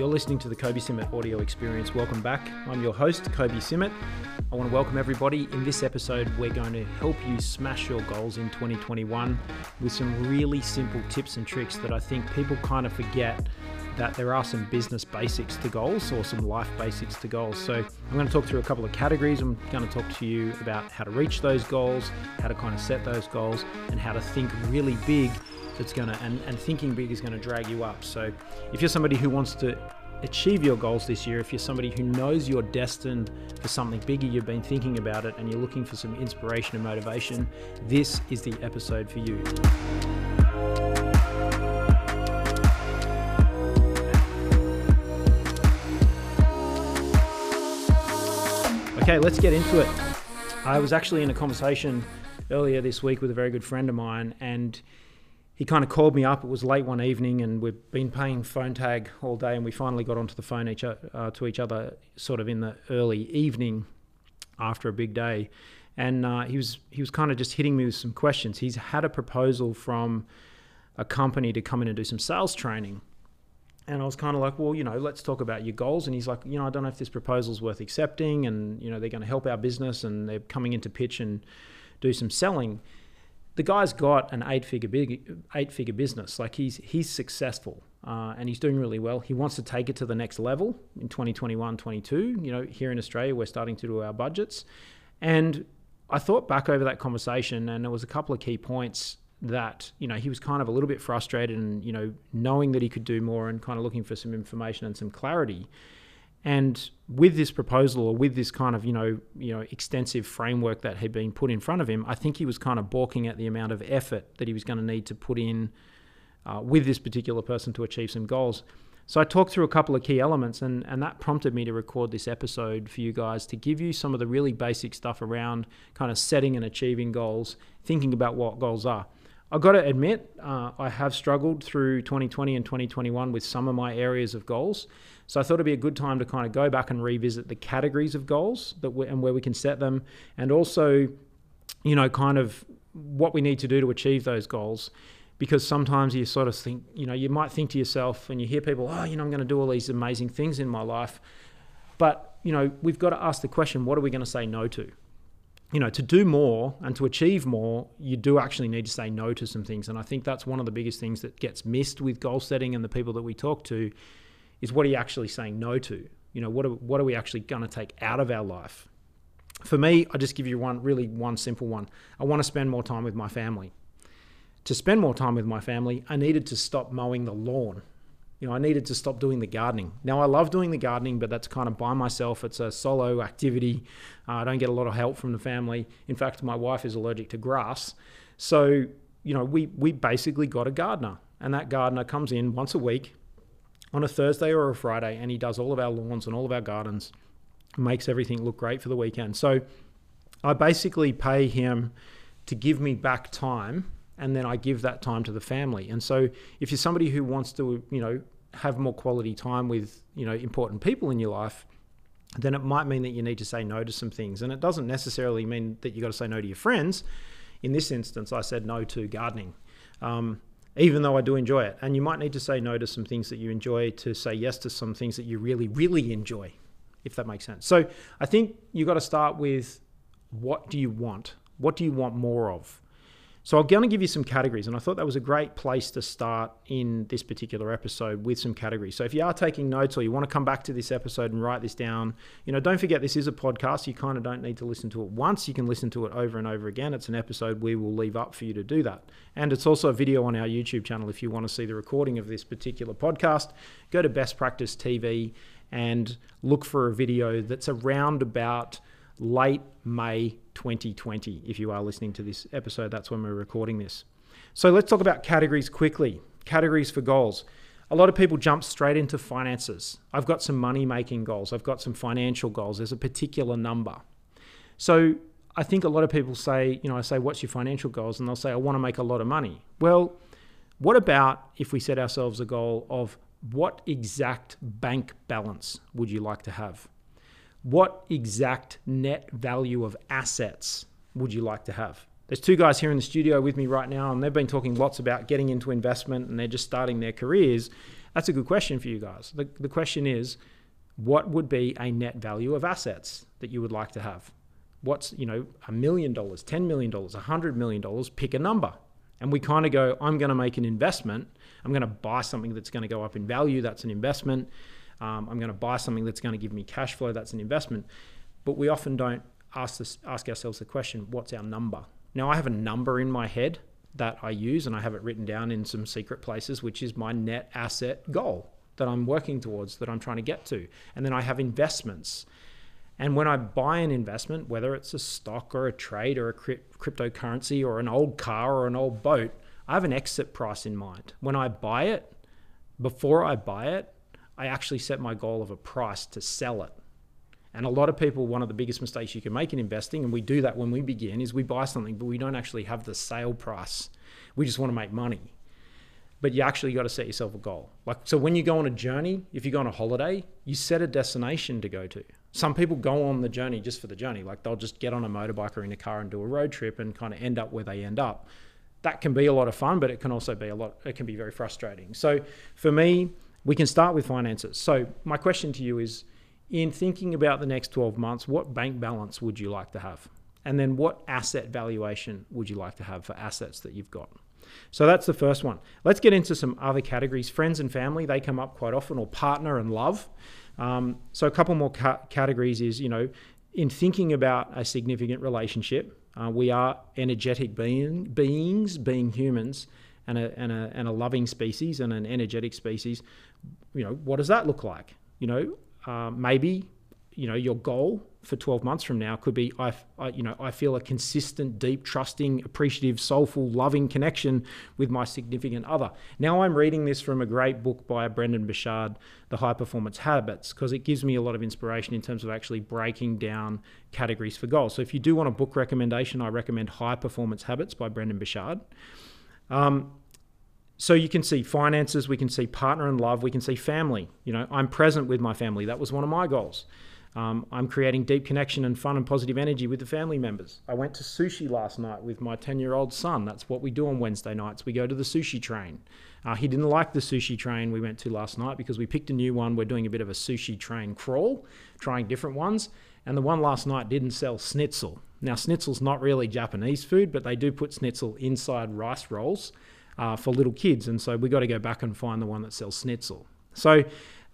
You're listening to the Kobe Simmet audio experience. Welcome back. I'm your host, Kobe Simmet. I want to welcome everybody. In this episode, we're going to help you smash your goals in 2021 with some really simple tips and tricks that I think people kind of forget that there are some business basics to goals or some life basics to goals. So, I'm going to talk through a couple of categories. I'm going to talk to you about how to reach those goals, how to kind of set those goals, and how to think really big that's to, and, and thinking big is to drag you up. So if you're somebody who wants to achieve your goals this year, if you're somebody who knows you're destined for something bigger, you've been thinking about it, and you're looking for some inspiration and motivation, this is the episode for you. Okay, let's get into it. I was actually in a conversation earlier this week with a very good friend of mine, and he kind of called me up. It was late one evening, and we've been playing phone tag all day, and we finally got onto the phone each uh, to each other sort of in the early evening after a big day. And uh, he was he was kind of just hitting me with some questions. He's had a proposal from a company to come in and do some sales training. And I was kind of like, well, you know, let's talk about your goals. And he's like, you know, I don't know if this proposal's worth accepting, and you know, they're going to help our business, and they're coming in to pitch and do some selling the guy's got an eight figure big eight figure business. Like he's he's successful uh, and he's doing really well. He wants to take it to the next level in 2021, 22. You know, here in Australia, we're starting to do our budgets, and I thought back over that conversation, and there was a couple of key points that you know he was kind of a little bit frustrated, and you know, knowing that he could do more, and kind of looking for some information and some clarity. And with this proposal or with this kind of, you know, you know, extensive framework that had been put in front of him, I think he was kind of balking at the amount of effort that he was going to need to put in uh, with this particular person to achieve some goals. So I talked through a couple of key elements, and, and that prompted me to record this episode for you guys to give you some of the really basic stuff around kind of setting and achieving goals, thinking about what goals are. I've got to admit, uh, I have struggled through 2020 and 2021 with some of my areas of goals. So I thought it'd be a good time to kind of go back and revisit the categories of goals that we, and where we can set them, and also, you know, kind of what we need to do to achieve those goals. Because sometimes you sort of think, you know, you might think to yourself, and you hear people, oh, you know, I'm going to do all these amazing things in my life, but you know, we've got to ask the question, what are we going to say no to? You know, to do more and to achieve more, you do actually need to say no to some things. And I think that's one of the biggest things that gets missed with goal setting and the people that we talk to is what are you actually saying no to? You know, what are, what are we actually going to take out of our life? For me, I just give you one really one simple one. I want to spend more time with my family. To spend more time with my family, I needed to stop mowing the lawn you know, I needed to stop doing the gardening. Now, I love doing the gardening, but that's kind of by myself. It's a solo activity. Uh, I don't get a lot of help from the family. In fact, my wife is allergic to grass. So, you know, we, we basically got a gardener, and that gardener comes in once a week on a Thursday or a Friday, and he does all of our lawns and all of our gardens, makes everything look great for the weekend. So, I basically pay him to give me back time and then I give that time to the family. And so if you're somebody who wants to, you know, have more quality time with, you know, important people in your life, then it might mean that you need to say no to some things. And it doesn't necessarily mean that you've got to say no to your friends. In this instance, I said no to gardening. Um, even though I do enjoy it. And you might need to say no to some things that you enjoy to say yes to some things that you really, really enjoy, if that makes sense. So I think you've got to start with what do you want? What do you want more of? So I'm going to give you some categories, and I thought that was a great place to start in this particular episode with some categories. So if you are taking notes or you want to come back to this episode and write this down, you know, don't forget this is a podcast. You kind of don't need to listen to it once. You can listen to it over and over again. It's an episode we will leave up for you to do that. And it's also a video on our YouTube channel if you want to see the recording of this particular podcast. Go to Best Practice TV and look for a video that's around about late May 2020. If you are listening to this episode, that's when we're recording this. So let's talk about categories quickly. Categories for goals. A lot of people jump straight into finances. I've got some money making goals, I've got some financial goals. There's a particular number. So I think a lot of people say, you know, I say, what's your financial goals? And they'll say, I want to make a lot of money. Well, what about if we set ourselves a goal of what exact bank balance would you like to have? What exact net value of assets would you like to have? There's two guys here in the studio with me right now, and they've been talking lots about getting into investment and they're just starting their careers. That's a good question for you guys. The, the question is, what would be a net value of assets that you would like to have? What's, you know, a million dollars, $10 million, $100 million? Pick a number. And we kind of go, I'm going to make an investment. I'm going to buy something that's going to go up in value. That's an investment. Um, I'm going to buy something that's going to give me cash flow. That's an investment. But we often don't ask, this, ask ourselves the question, what's our number? Now, I have a number in my head that I use, and I have it written down in some secret places, which is my net asset goal that I'm working towards, that I'm trying to get to. And then I have investments. And when I buy an investment, whether it's a stock or a trade or a cryptocurrency or an old car or an old boat, I have an exit price in mind. When I buy it, before I buy it, I actually set my goal of a price to sell it. And a lot of people, one of the biggest mistakes you can make in investing, and we do that when we begin, is we buy something, but we don't actually have the sale price. We just want to make money. But you actually got to set yourself a goal. Like so when you go on a journey, if you go on a holiday, you set a destination to go to. Some people go on the journey just for the journey. Like they'll just get on a motorbike or in a car and do a road trip and kind of end up where they end up. That can be a lot of fun, but it can also be a lot it can be very frustrating. So for me, we can start with finances. So my question to you is in thinking about the next 12 months, what bank balance would you like to have? And then what asset valuation would you like to have for assets that you've got? So that's the first one. Let's get into some other categories. Friends and family, they come up quite often, or partner and love. Um, so a couple more ca- categories is, you know, in thinking about a significant relationship, uh, we are energetic being, beings, being humans, and a, and, a, and a loving species and an energetic species. You know, what does that look like? You know, uh, maybe you know your goal for 12 months from now could be I, I, you know I feel a consistent deep trusting appreciative soulful loving connection with my significant other now I'm reading this from a great book by Brendon Burchard the high performance habits because it gives me a lot of inspiration in terms of actually breaking down categories for goals so if you do want a book recommendation I recommend high performance habits by Brendon Burchard um, so you can see finances, we can see partner and love, we can see family. You know, I'm present with my family. That was one of my goals. Um, I'm creating deep connection and fun and positive energy with the family members. I went to sushi last night with my 10 year old son. That's what we do on Wednesday nights. We go to the sushi train. Uh, he didn't like the sushi train we went to last night because we picked a new one. We're doing a bit of a sushi train crawl, trying different ones. And the one last night didn't sell schnitzel. Now, schnitzel's not really Japanese food, but they do put schnitzel inside rice rolls uh, for little kids. And so we got to go back and find the one that sells schnitzel. So,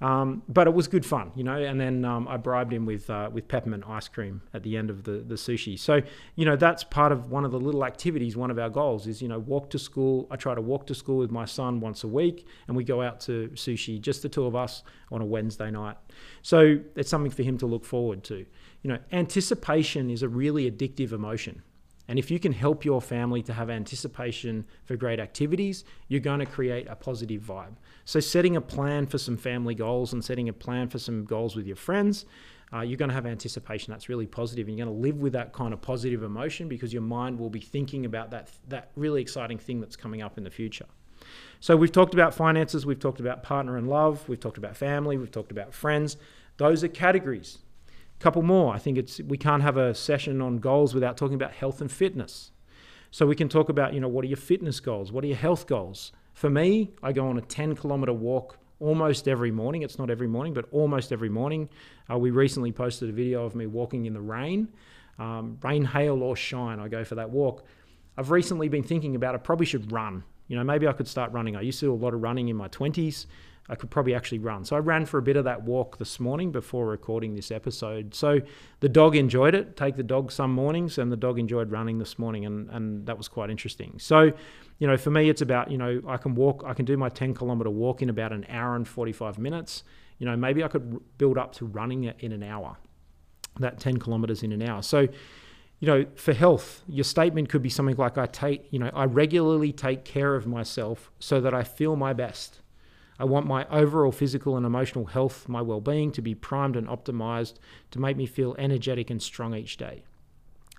um, but it was good fun, you know. And then um, I bribed him with uh, with peppermint ice cream at the end of the the sushi. So you know that's part of one of the little activities. One of our goals is you know walk to school. I try to walk to school with my son once a week, and we go out to sushi, just the two of us on a Wednesday night. So it's something for him to look forward to. You know, anticipation is a really addictive emotion. And if you can help your family to have anticipation for great activities, you're going to create a positive vibe. So, setting a plan for some family goals and setting a plan for some goals with your friends, uh, you're going to have anticipation that's really positive, and you're going to live with that kind of positive emotion because your mind will be thinking about that that really exciting thing that's coming up in the future. So we've talked about finances, we've talked about partner and love, we've talked about family, we've talked about friends. Those are categories couple more. I think it's we can't have a session on goals without talking about health and fitness. So we can talk about, you know, what are your fitness goals? What are your health goals? For me, I go on a 10 kilometer walk almost every morning. It's not every morning, but almost every morning. Uh, we recently posted a video of me walking in the rain, um, rain, hail, or shine. I go for that walk. I've recently been thinking about I probably should run. You know, maybe I could start running. I used to do a lot of running in my 20s. I could probably actually run. So I ran for a bit of that walk this morning before recording this episode. So the dog enjoyed it. Take the dog some mornings, and the dog enjoyed running this morning, and and that was quite interesting. So, you know, for me, it's about you know I can walk, I can do my 10 kilometer walk in about an hour and 45 minutes. You know, maybe I could build up to running it in an hour, that 10 kilometers in an hour. So you know, for health, your statement could be something like I take, you know, I regularly take care of myself so that I feel my best. I want my overall physical and emotional health, my well being to be primed and optimized to make me feel energetic and strong each day.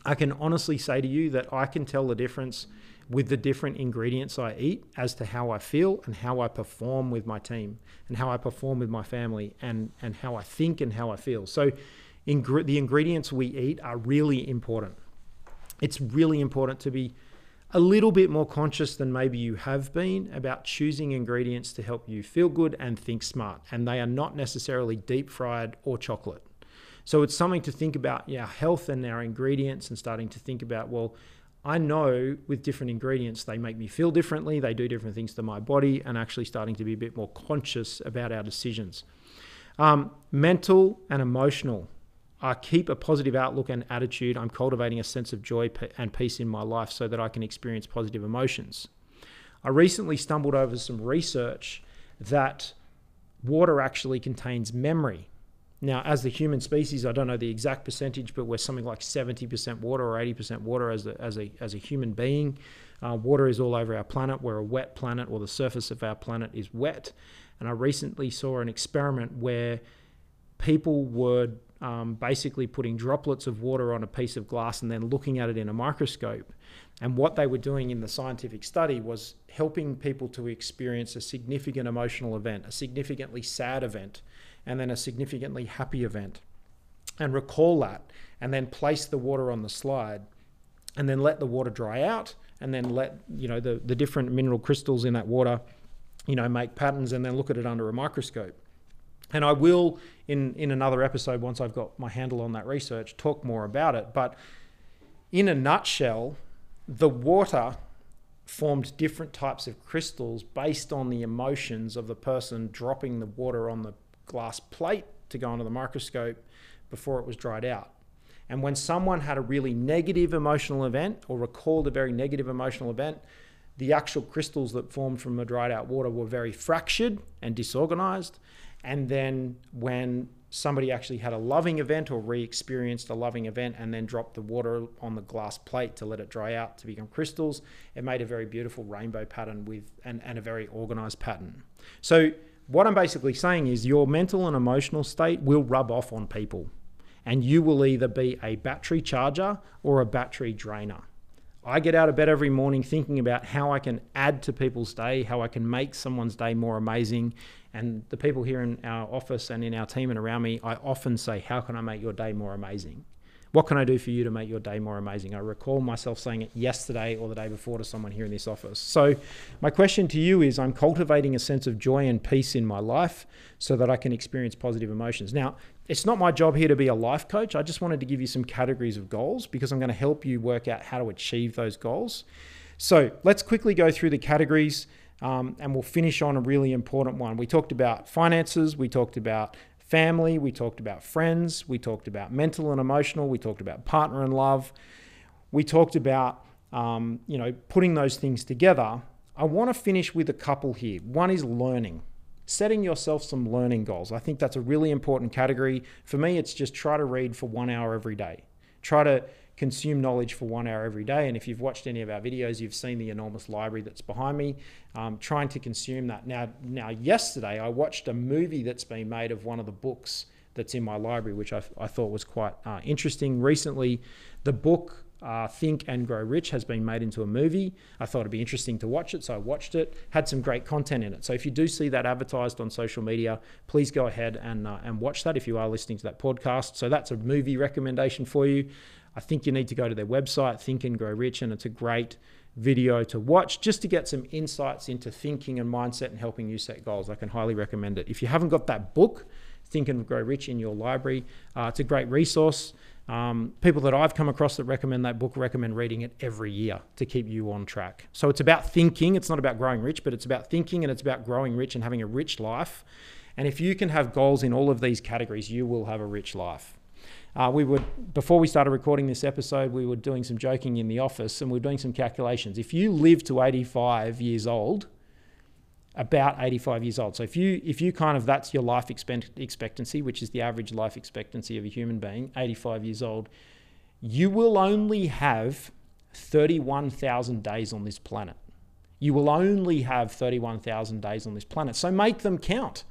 I can honestly say to you that I can tell the difference with the different ingredients I eat as to how I feel and how I perform with my team and how I perform with my family and, and how I think and how I feel. So, ingre- the ingredients we eat are really important. It's really important to be a little bit more conscious than maybe you have been about choosing ingredients to help you feel good and think smart. And they are not necessarily deep fried or chocolate. So it's something to think about yeah, health and our ingredients and starting to think about, well, I know with different ingredients, they make me feel differently, they do different things to my body, and actually starting to be a bit more conscious about our decisions. Um, mental and emotional. I keep a positive outlook and attitude. I'm cultivating a sense of joy and peace in my life so that I can experience positive emotions. I recently stumbled over some research that water actually contains memory. Now, as the human species, I don't know the exact percentage, but we're something like 70% water or 80% water as a, as a, as a human being. Uh, water is all over our planet. We're a wet planet, or the surface of our planet is wet. And I recently saw an experiment where people were um, basically putting droplets of water on a piece of glass and then looking at it in a microscope. And what they were doing in the scientific study was helping people to experience a significant emotional event, a significantly sad event and then a significantly happy event. And recall that, and then place the water on the slide, and then let the water dry out, and then let you know the, the different mineral crystals in that water, you know, make patterns, and then look at it under a microscope. And I will, in in another episode, once I've got my handle on that research, talk more about it. But in a nutshell, the water formed different types of crystals based on the emotions of the person dropping the water on the glass plate to go under the microscope before it was dried out. And when someone had a really negative emotional event or recalled a very negative emotional event, the actual crystals that formed from the dried out water were very fractured and disorganized. And then when somebody actually had a loving event or re experienced a loving event and then dropped the water on the glass plate to let it dry out to become crystals, it made a very beautiful rainbow pattern with and, and a very organized pattern. So what I'm basically saying is your mental and emotional state will rub off on people, and you will either be a battery charger or a battery drainer. I get out of bed every morning thinking about how I can add to people's day, how I can make someone's day more amazing. And the people here in our office and in our team and around me, I often say, How can I make your day more amazing? What can I do for you to make your day more amazing? I recall myself saying it yesterday or the day before to someone here in this office. So, my question to you is I'm cultivating a sense of joy and peace in my life so that I can experience positive emotions. Now, it's not my job here to be a life coach. I just wanted to give you some categories of goals because I'm going to help you work out how to achieve those goals. So, let's quickly go through the categories. Um, and we'll finish on a really important one. We talked about finances, we talked about family, we talked about friends, we talked about mental and emotional, we talked about partner and love, we talked about um, you know putting those things together. I want to finish with a couple here. One is learning. Setting yourself some learning goals. I think that's a really important category. For me, it's just try to read for one hour every day. Try to consume knowledge for one hour every day. And if you've watched any of our videos, you've seen the enormous library that's behind me, um, trying to consume that. Now, now, yesterday I watched a movie that's been made of one of the books that's in my library, which I, I thought was quite uh, interesting. Recently, the book uh, Think and Grow Rich has been made into a movie. I thought it'd be interesting to watch it, so I watched it. Had some great content in it. So if you do see that advertised on social media, please go ahead and uh, and watch that if you are listening to that podcast. So that's a movie recommendation for you. I think you need to go to their website, Think and Grow Rich, and it's a great video to watch just to get some insights into thinking and mindset and helping you set goals. I can highly recommend it. If you haven't got that book, Think and Grow Rich, in your library, uh, it's a great resource. Um, people that I've come across that recommend that book recommend reading it every year to keep you on track. So it's about thinking. It's not about growing rich, but it's about thinking and it's about growing rich and having a rich life. And if you can have goals in all of these categories, you will have a rich life. Uh, we would before we started recording this episode, we were doing some joking in the office, and we are doing some calculations. If you live to 85 years old, about 85 years old. So if you if you kind of that's your life expectancy, which is the average life expectancy of a human being, 85 years old, you will only have 31,000 days on this planet. You will only have 31,000 days on this planet. So make them count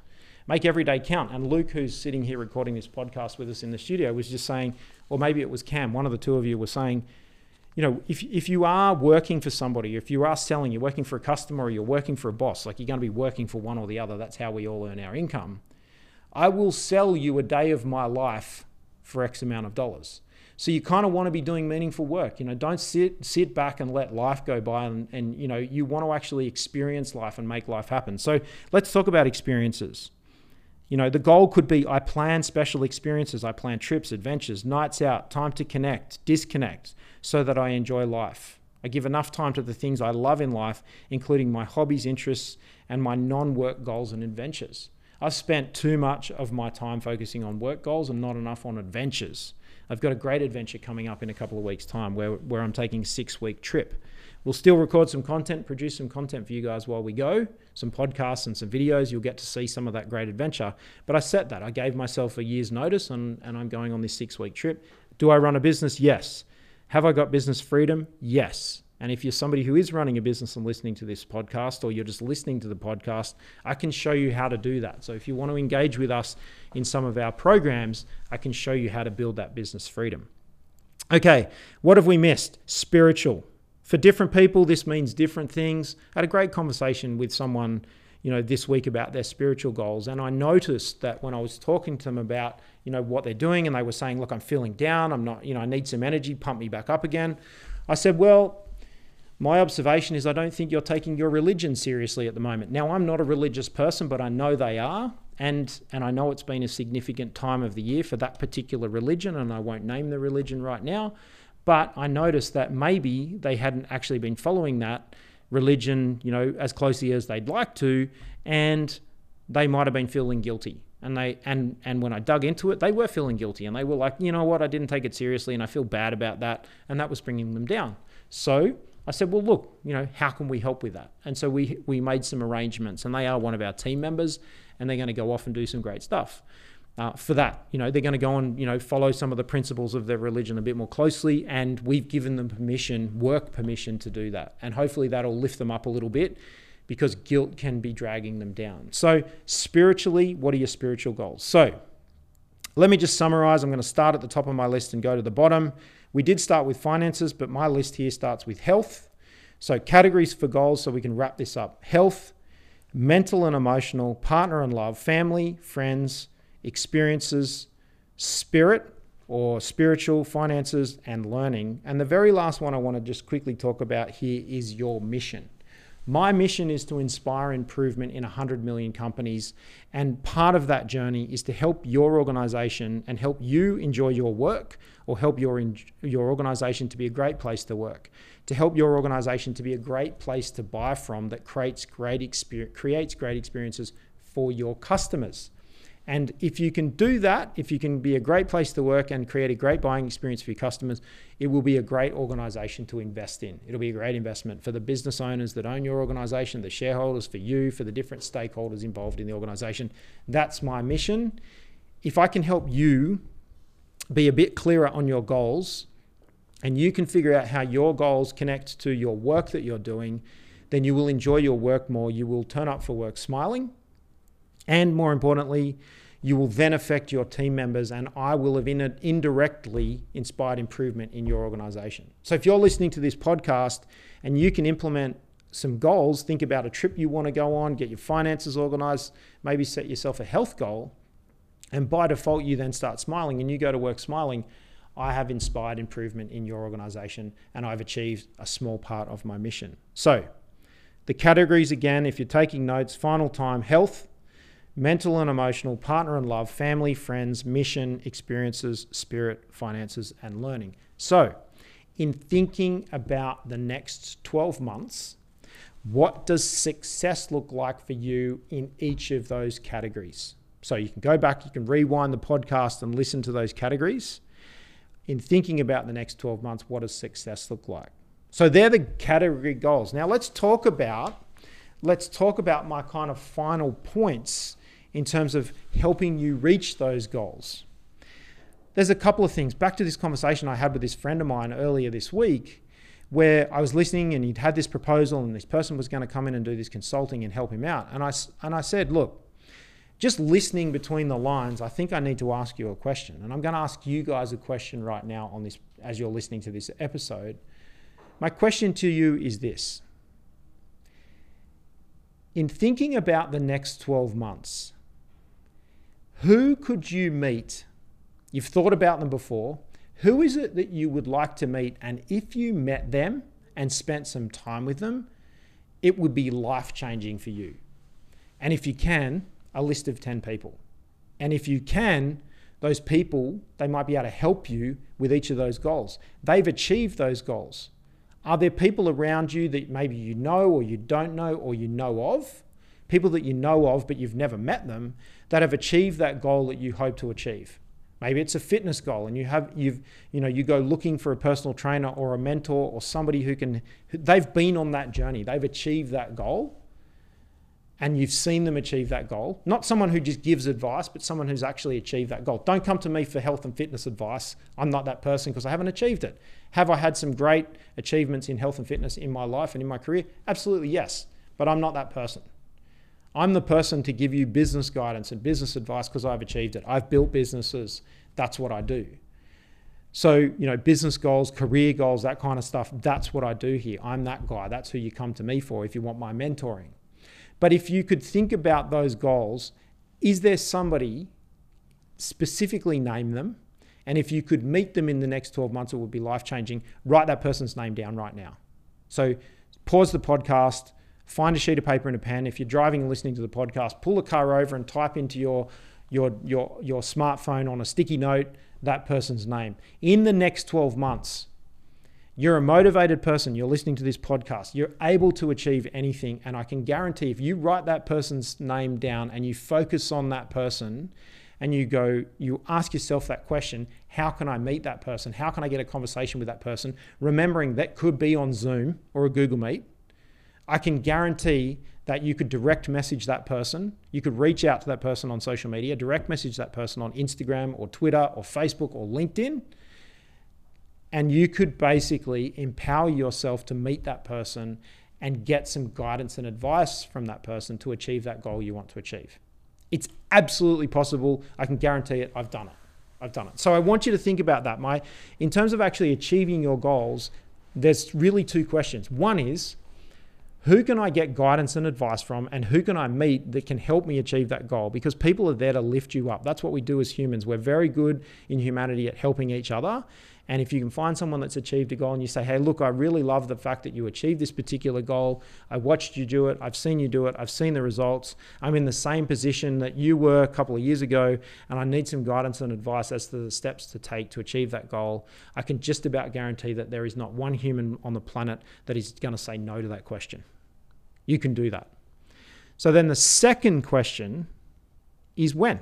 make every day count. And Luke, who's sitting here recording this podcast with us in the studio, was just saying, or maybe it was Cam, one of the two of you was saying, you know, if, if you are working for somebody, if you are selling, you're working for a customer or you're working for a boss, like you're going to be working for one or the other, that's how we all earn our income. I will sell you a day of my life for X amount of dollars. So you kind of want to be doing meaningful work. You know, don't sit sit back and let life go by and, and you know, you want to actually experience life and make life happen. So let's talk about experiences. You know, the goal could be I plan special experiences, I plan trips, adventures, nights out, time to connect, disconnect, so that I enjoy life. I give enough time to the things I love in life, including my hobbies, interests, and my non work goals and adventures. I've spent too much of my time focusing on work goals and not enough on adventures. I've got a great adventure coming up in a couple of weeks' time where, where I'm taking a six week trip. We'll still record some content, produce some content for you guys while we go, some podcasts and some videos. You'll get to see some of that great adventure. But I set that. I gave myself a year's notice and, and I'm going on this six week trip. Do I run a business? Yes. Have I got business freedom? Yes. And if you're somebody who is running a business and listening to this podcast, or you're just listening to the podcast, I can show you how to do that. So if you want to engage with us in some of our programs, I can show you how to build that business freedom. Okay, what have we missed? Spiritual. For different people, this means different things. I had a great conversation with someone, you know, this week about their spiritual goals, and I noticed that when I was talking to them about, you know, what they're doing, and they were saying, "Look, I'm feeling down. I'm not, you know, I need some energy. Pump me back up again." I said, "Well." My observation is I don't think you're taking your religion seriously at the moment. Now, I'm not a religious person, but I know they are. And, and I know it's been a significant time of the year for that particular religion, and I won't name the religion right now. But I noticed that maybe they hadn't actually been following that religion, you know, as closely as they'd like to, and they might have been feeling guilty. And they and and when I dug into it, they were feeling guilty, and they were like, you know what, I didn't take it seriously, and I feel bad about that, and that was bringing them down. So I said, well, look, you know, how can we help with that? And so we we made some arrangements, and they are one of our team members, and they're going to go off and do some great stuff. Uh, for that, you know, they're going to go and you know follow some of the principles of their religion a bit more closely, and we've given them permission, work permission to do that, and hopefully that'll lift them up a little bit, because guilt can be dragging them down. So spiritually, what are your spiritual goals? So let me just summarize. I'm going to start at the top of my list and go to the bottom. We did start with finances, but my list here starts with health. So, categories for goals, so we can wrap this up health, mental and emotional, partner and love, family, friends, experiences, spirit or spiritual, finances, and learning. And the very last one I want to just quickly talk about here is your mission. My mission is to inspire improvement in 100 million companies. And part of that journey is to help your organization and help you enjoy your work or help your, your organization to be a great place to work, to help your organization to be a great place to buy from that creates great, exper- creates great experiences for your customers. And if you can do that, if you can be a great place to work and create a great buying experience for your customers, it will be a great organization to invest in. It'll be a great investment for the business owners that own your organization, the shareholders, for you, for the different stakeholders involved in the organization. That's my mission. If I can help you be a bit clearer on your goals and you can figure out how your goals connect to your work that you're doing, then you will enjoy your work more. You will turn up for work smiling and more importantly, you will then affect your team members, and I will have in indirectly inspired improvement in your organization. So, if you're listening to this podcast and you can implement some goals, think about a trip you want to go on, get your finances organized, maybe set yourself a health goal, and by default, you then start smiling and you go to work smiling. I have inspired improvement in your organization and I've achieved a small part of my mission. So, the categories again, if you're taking notes, final time health, mental and emotional, partner and love, family, friends, mission, experiences, spirit, finances, and learning. So, in thinking about the next 12 months, what does success look like for you in each of those categories? So, you can go back, you can rewind the podcast and listen to those categories. In thinking about the next 12 months, what does success look like? So, they're the category goals. Now, let's talk about let's talk about my kind of final points in terms of helping you reach those goals. There's a couple of things. Back to this conversation I had with this friend of mine earlier this week, where I was listening and he'd had this proposal and this person was going to come in and do this consulting and help him out. And I, and I said, Look, just listening between the lines, I think I need to ask you a question. And I'm going to ask you guys a question right now on this as you're listening to this episode. My question to you is this. In thinking about the next 12 months, who could you meet? You've thought about them before. Who is it that you would like to meet? And if you met them and spent some time with them, it would be life changing for you. And if you can, a list of 10 people. And if you can, those people, they might be able to help you with each of those goals. They've achieved those goals. Are there people around you that maybe you know or you don't know or you know of? People that you know of but you've never met them that have achieved that goal that you hope to achieve. Maybe it's a fitness goal and you have you've you know you go looking for a personal trainer or a mentor or somebody who can they've been on that journey. They've achieved that goal and you've seen them achieve that goal. Not someone who just gives advice, but someone who's actually achieved that goal. Don't come to me for health and fitness advice. I'm not that person because I haven't achieved it. Have I had some great achievements in health and fitness in my life and in my career? Absolutely yes, but I'm not that person. I'm the person to give you business guidance and business advice because I've achieved it. I've built businesses. That's what I do. So, you know, business goals, career goals, that kind of stuff, that's what I do here. I'm that guy. That's who you come to me for if you want my mentoring. But if you could think about those goals, is there somebody, specifically name them, and if you could meet them in the next 12 months, it would be life changing. Write that person's name down right now. So pause the podcast, find a sheet of paper and a pen. If you're driving and listening to the podcast, pull the car over and type into your, your, your, your smartphone on a sticky note that person's name. In the next 12 months, you're a motivated person, you're listening to this podcast, you're able to achieve anything. And I can guarantee if you write that person's name down and you focus on that person and you go, you ask yourself that question how can I meet that person? How can I get a conversation with that person? Remembering that could be on Zoom or a Google Meet. I can guarantee that you could direct message that person. You could reach out to that person on social media, direct message that person on Instagram or Twitter or Facebook or LinkedIn and you could basically empower yourself to meet that person and get some guidance and advice from that person to achieve that goal you want to achieve. It's absolutely possible. I can guarantee it. I've done it. I've done it. So I want you to think about that. My in terms of actually achieving your goals, there's really two questions. One is who can I get guidance and advice from and who can I meet that can help me achieve that goal? Because people are there to lift you up. That's what we do as humans. We're very good in humanity at helping each other. And if you can find someone that's achieved a goal and you say, hey, look, I really love the fact that you achieved this particular goal. I watched you do it. I've seen you do it. I've seen the results. I'm in the same position that you were a couple of years ago, and I need some guidance and advice as to the steps to take to achieve that goal. I can just about guarantee that there is not one human on the planet that is going to say no to that question. You can do that. So then the second question is when?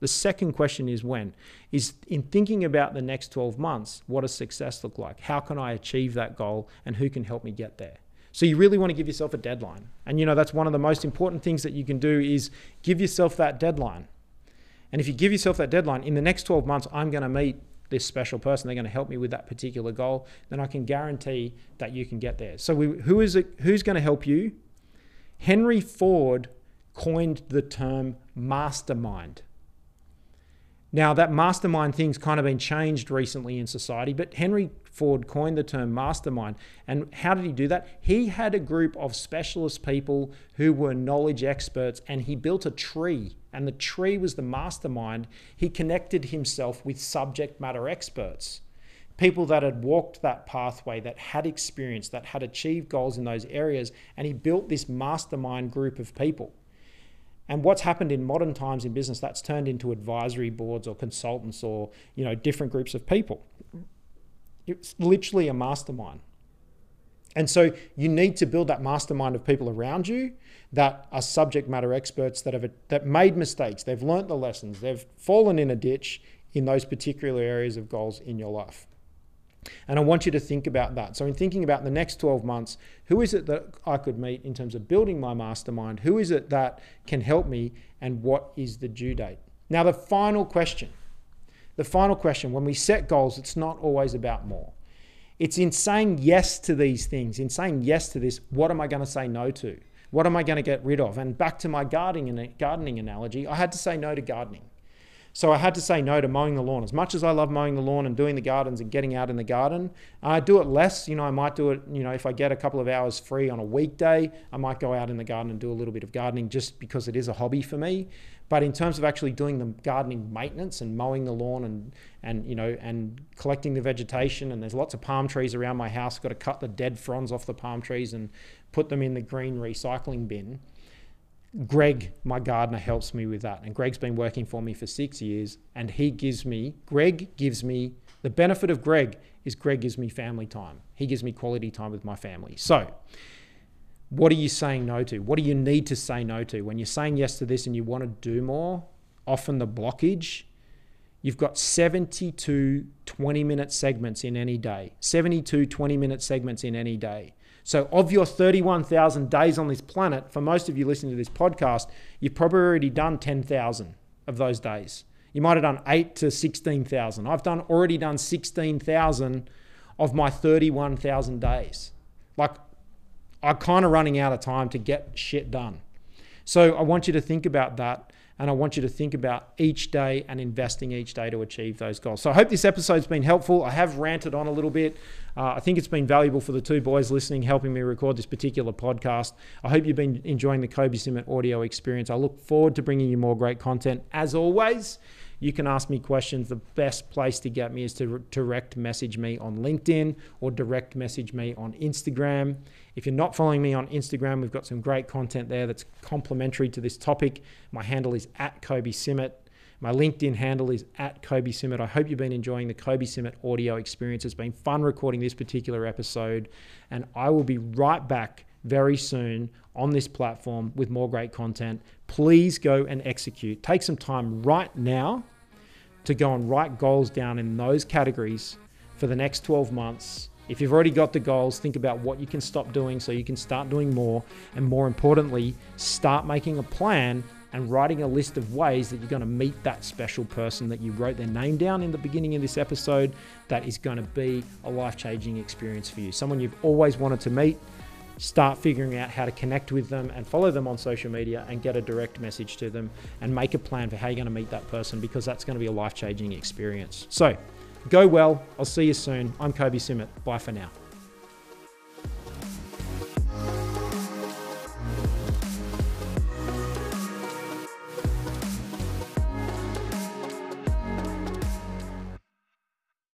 The second question is when. Is in thinking about the next 12 months, what does success look like? How can I achieve that goal and who can help me get there? So you really want to give yourself a deadline. And you know that's one of the most important things that you can do is give yourself that deadline. And if you give yourself that deadline, in the next 12 months I'm going to meet this special person, they're going to help me with that particular goal, then I can guarantee that you can get there. So we, who is it who's going to help you? Henry Ford coined the term mastermind. Now, that mastermind thing's kind of been changed recently in society, but Henry Ford coined the term mastermind. And how did he do that? He had a group of specialist people who were knowledge experts, and he built a tree, and the tree was the mastermind. He connected himself with subject matter experts, people that had walked that pathway, that had experience, that had achieved goals in those areas, and he built this mastermind group of people. And what's happened in modern times in business, that's turned into advisory boards or consultants or you know different groups of people. It's literally a mastermind. And so you need to build that mastermind of people around you that are subject matter experts that have that made mistakes, they've learnt the lessons, they've fallen in a ditch in those particular areas of goals in your life. And I want you to think about that. So, in thinking about the next 12 months, who is it that I could meet in terms of building my mastermind? Who is it that can help me? And what is the due date? Now, the final question the final question when we set goals, it's not always about more. It's in saying yes to these things, in saying yes to this, what am I going to say no to? What am I going to get rid of? And back to my gardening, gardening analogy, I had to say no to gardening. So I had to say no to mowing the lawn. As much as I love mowing the lawn and doing the gardens and getting out in the garden, I do it less. You know, I might do it, you know, if I get a couple of hours free on a weekday, I might go out in the garden and do a little bit of gardening just because it is a hobby for me. But in terms of actually doing the gardening maintenance and mowing the lawn and and you know and collecting the vegetation and there's lots of palm trees around my house. Got to cut the dead fronds off the palm trees and put them in the green recycling bin. Greg, my gardener, helps me with that. And Greg's been working for me for six years. And he gives me, Greg gives me, the benefit of Greg is Greg gives me family time. He gives me quality time with my family. So, what are you saying no to? What do you need to say no to? When you're saying yes to this and you want to do more, often the blockage, you've got 72 20 minute segments in any day. 72 20 minute segments in any day. So, of your 31,000 days on this planet, for most of you listening to this podcast, you've probably already done 10,000 of those days. You might have done 8 to 16,000. I've done already done 16,000 of my 31,000 days. Like I'm kind of running out of time to get shit done. So I want you to think about that. And I want you to think about each day and investing each day to achieve those goals. So I hope this episode's been helpful. I have ranted on a little bit. Uh, I think it's been valuable for the two boys listening, helping me record this particular podcast. I hope you've been enjoying the Kobe Simmet audio experience. I look forward to bringing you more great content. As always, you can ask me questions. The best place to get me is to direct message me on LinkedIn or direct message me on Instagram. If you're not following me on Instagram, we've got some great content there that's complementary to this topic. My handle is at Kobe Simmet. My LinkedIn handle is at Kobe Simmet. I hope you've been enjoying the Kobe Simmet audio experience. It's been fun recording this particular episode, and I will be right back very soon on this platform with more great content. Please go and execute. Take some time right now to go and write goals down in those categories for the next 12 months. If you've already got the goals, think about what you can stop doing so you can start doing more. And more importantly, start making a plan and writing a list of ways that you're going to meet that special person that you wrote their name down in the beginning of this episode that is going to be a life changing experience for you. Someone you've always wanted to meet start figuring out how to connect with them and follow them on social media and get a direct message to them and make a plan for how you're going to meet that person because that's going to be a life changing experience. So go well. I'll see you soon. I'm Kobe Simmet. Bye for now.